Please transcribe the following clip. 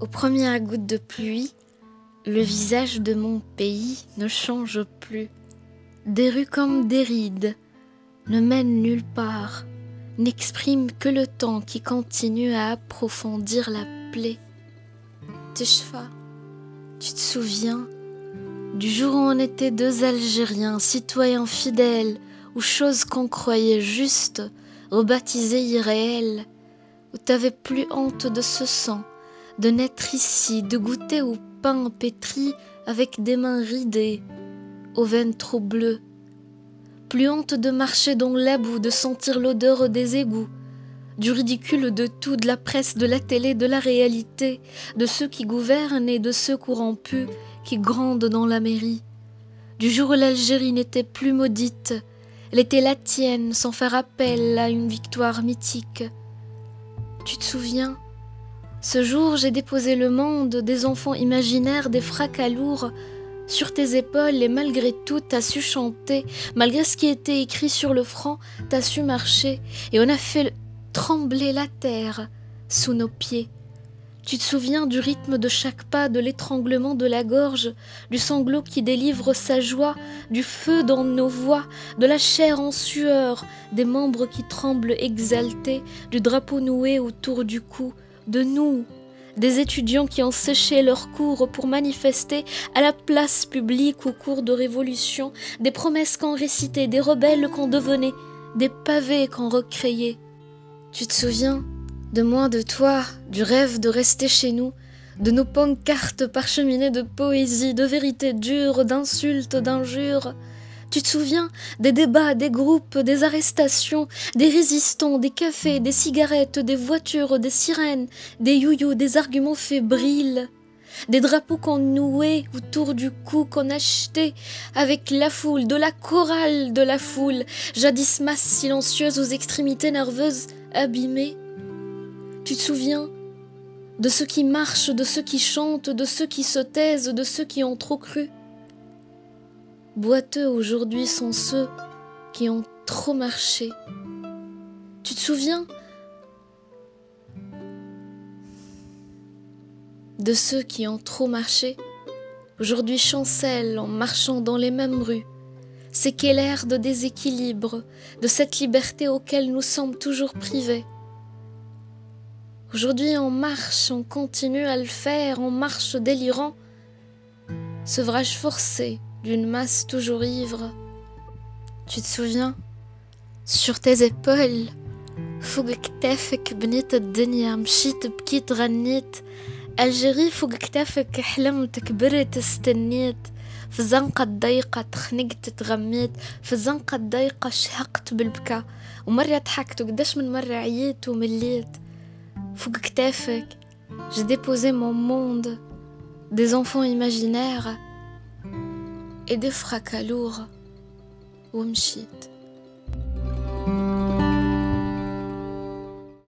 Aux premières gouttes de pluie, le visage de mon pays ne change plus. Des rues comme des rides ne mènent nulle part, n'expriment que le temps qui continue à approfondir la plaie. Tishfa, tu te souviens du jour où on était deux Algériens, citoyens fidèles, ou choses qu'on croyait justes, rebaptisées irréelles, où t'avais plus honte de ce sang, de naître ici, de goûter au pain pétri avec des mains ridées, aux veines trop bleues. Plus honte de marcher dans la boue, de sentir l'odeur des égouts, du ridicule de tout, de la presse, de la télé, de la réalité, de ceux qui gouvernent et de ceux corrompus qui grandent dans la mairie. Du jour où l'Algérie n'était plus maudite, elle était la tienne sans faire appel à une victoire mythique. Tu te souviens? Ce jour, j'ai déposé le monde des enfants imaginaires, des fracas lourds sur tes épaules et malgré tout, t'as su chanter, malgré ce qui était écrit sur le front, t'as su marcher et on a fait trembler la terre sous nos pieds. Tu te souviens du rythme de chaque pas, de l'étranglement de la gorge, du sanglot qui délivre sa joie, du feu dans nos voix, de la chair en sueur, des membres qui tremblent exaltés, du drapeau noué autour du cou, de nous, des étudiants qui ont séché leurs cours pour manifester à la place publique au cours de révolution, des promesses qu'on récitait, des rebelles qu'on devenait, des pavés qu'on recréait. Tu te souviens de moi, de toi, du rêve de rester chez nous, de nos pancartes parcheminées de poésie, de vérités dures, d'insultes, d'injures, tu te souviens des débats, des groupes, des arrestations, des résistants, des cafés, des cigarettes, des voitures, des sirènes, des youyous, des arguments fébriles, des drapeaux qu'on nouait autour du cou, qu'on achetait avec la foule, de la chorale de la foule, jadis masse silencieuse aux extrémités nerveuses abîmées. Tu te souviens de ceux qui marchent, de ceux qui chantent, de ceux qui se taisent, de ceux qui ont trop cru? Boiteux aujourd'hui sont ceux qui ont trop marché. Tu te souviens de ceux qui ont trop marché? Aujourd'hui chancellent en marchant dans les mêmes rues. C'est quel air de déséquilibre, de cette liberté auquel nous sommes toujours privés. Aujourd'hui on marche, on continue à le faire, on marche délirant. Sevrage forcé, d'une masse toujours ivre. Tu te souviens Sur tes épaules فوق كتافك بنيت الدنيا مشيت بكيت غنيت الجيري فوق كتافك حلمت كبرت استنيت في الزنقة الضيقة تخنقت تغميت في الزنقة الضيقة شهقت بالبكا ومرة ضحكت وقداش من مرة عييت ومليت فوق كتافك j'ai déposé mon monde des enfants imaginaires et des fracas lourds ومشيت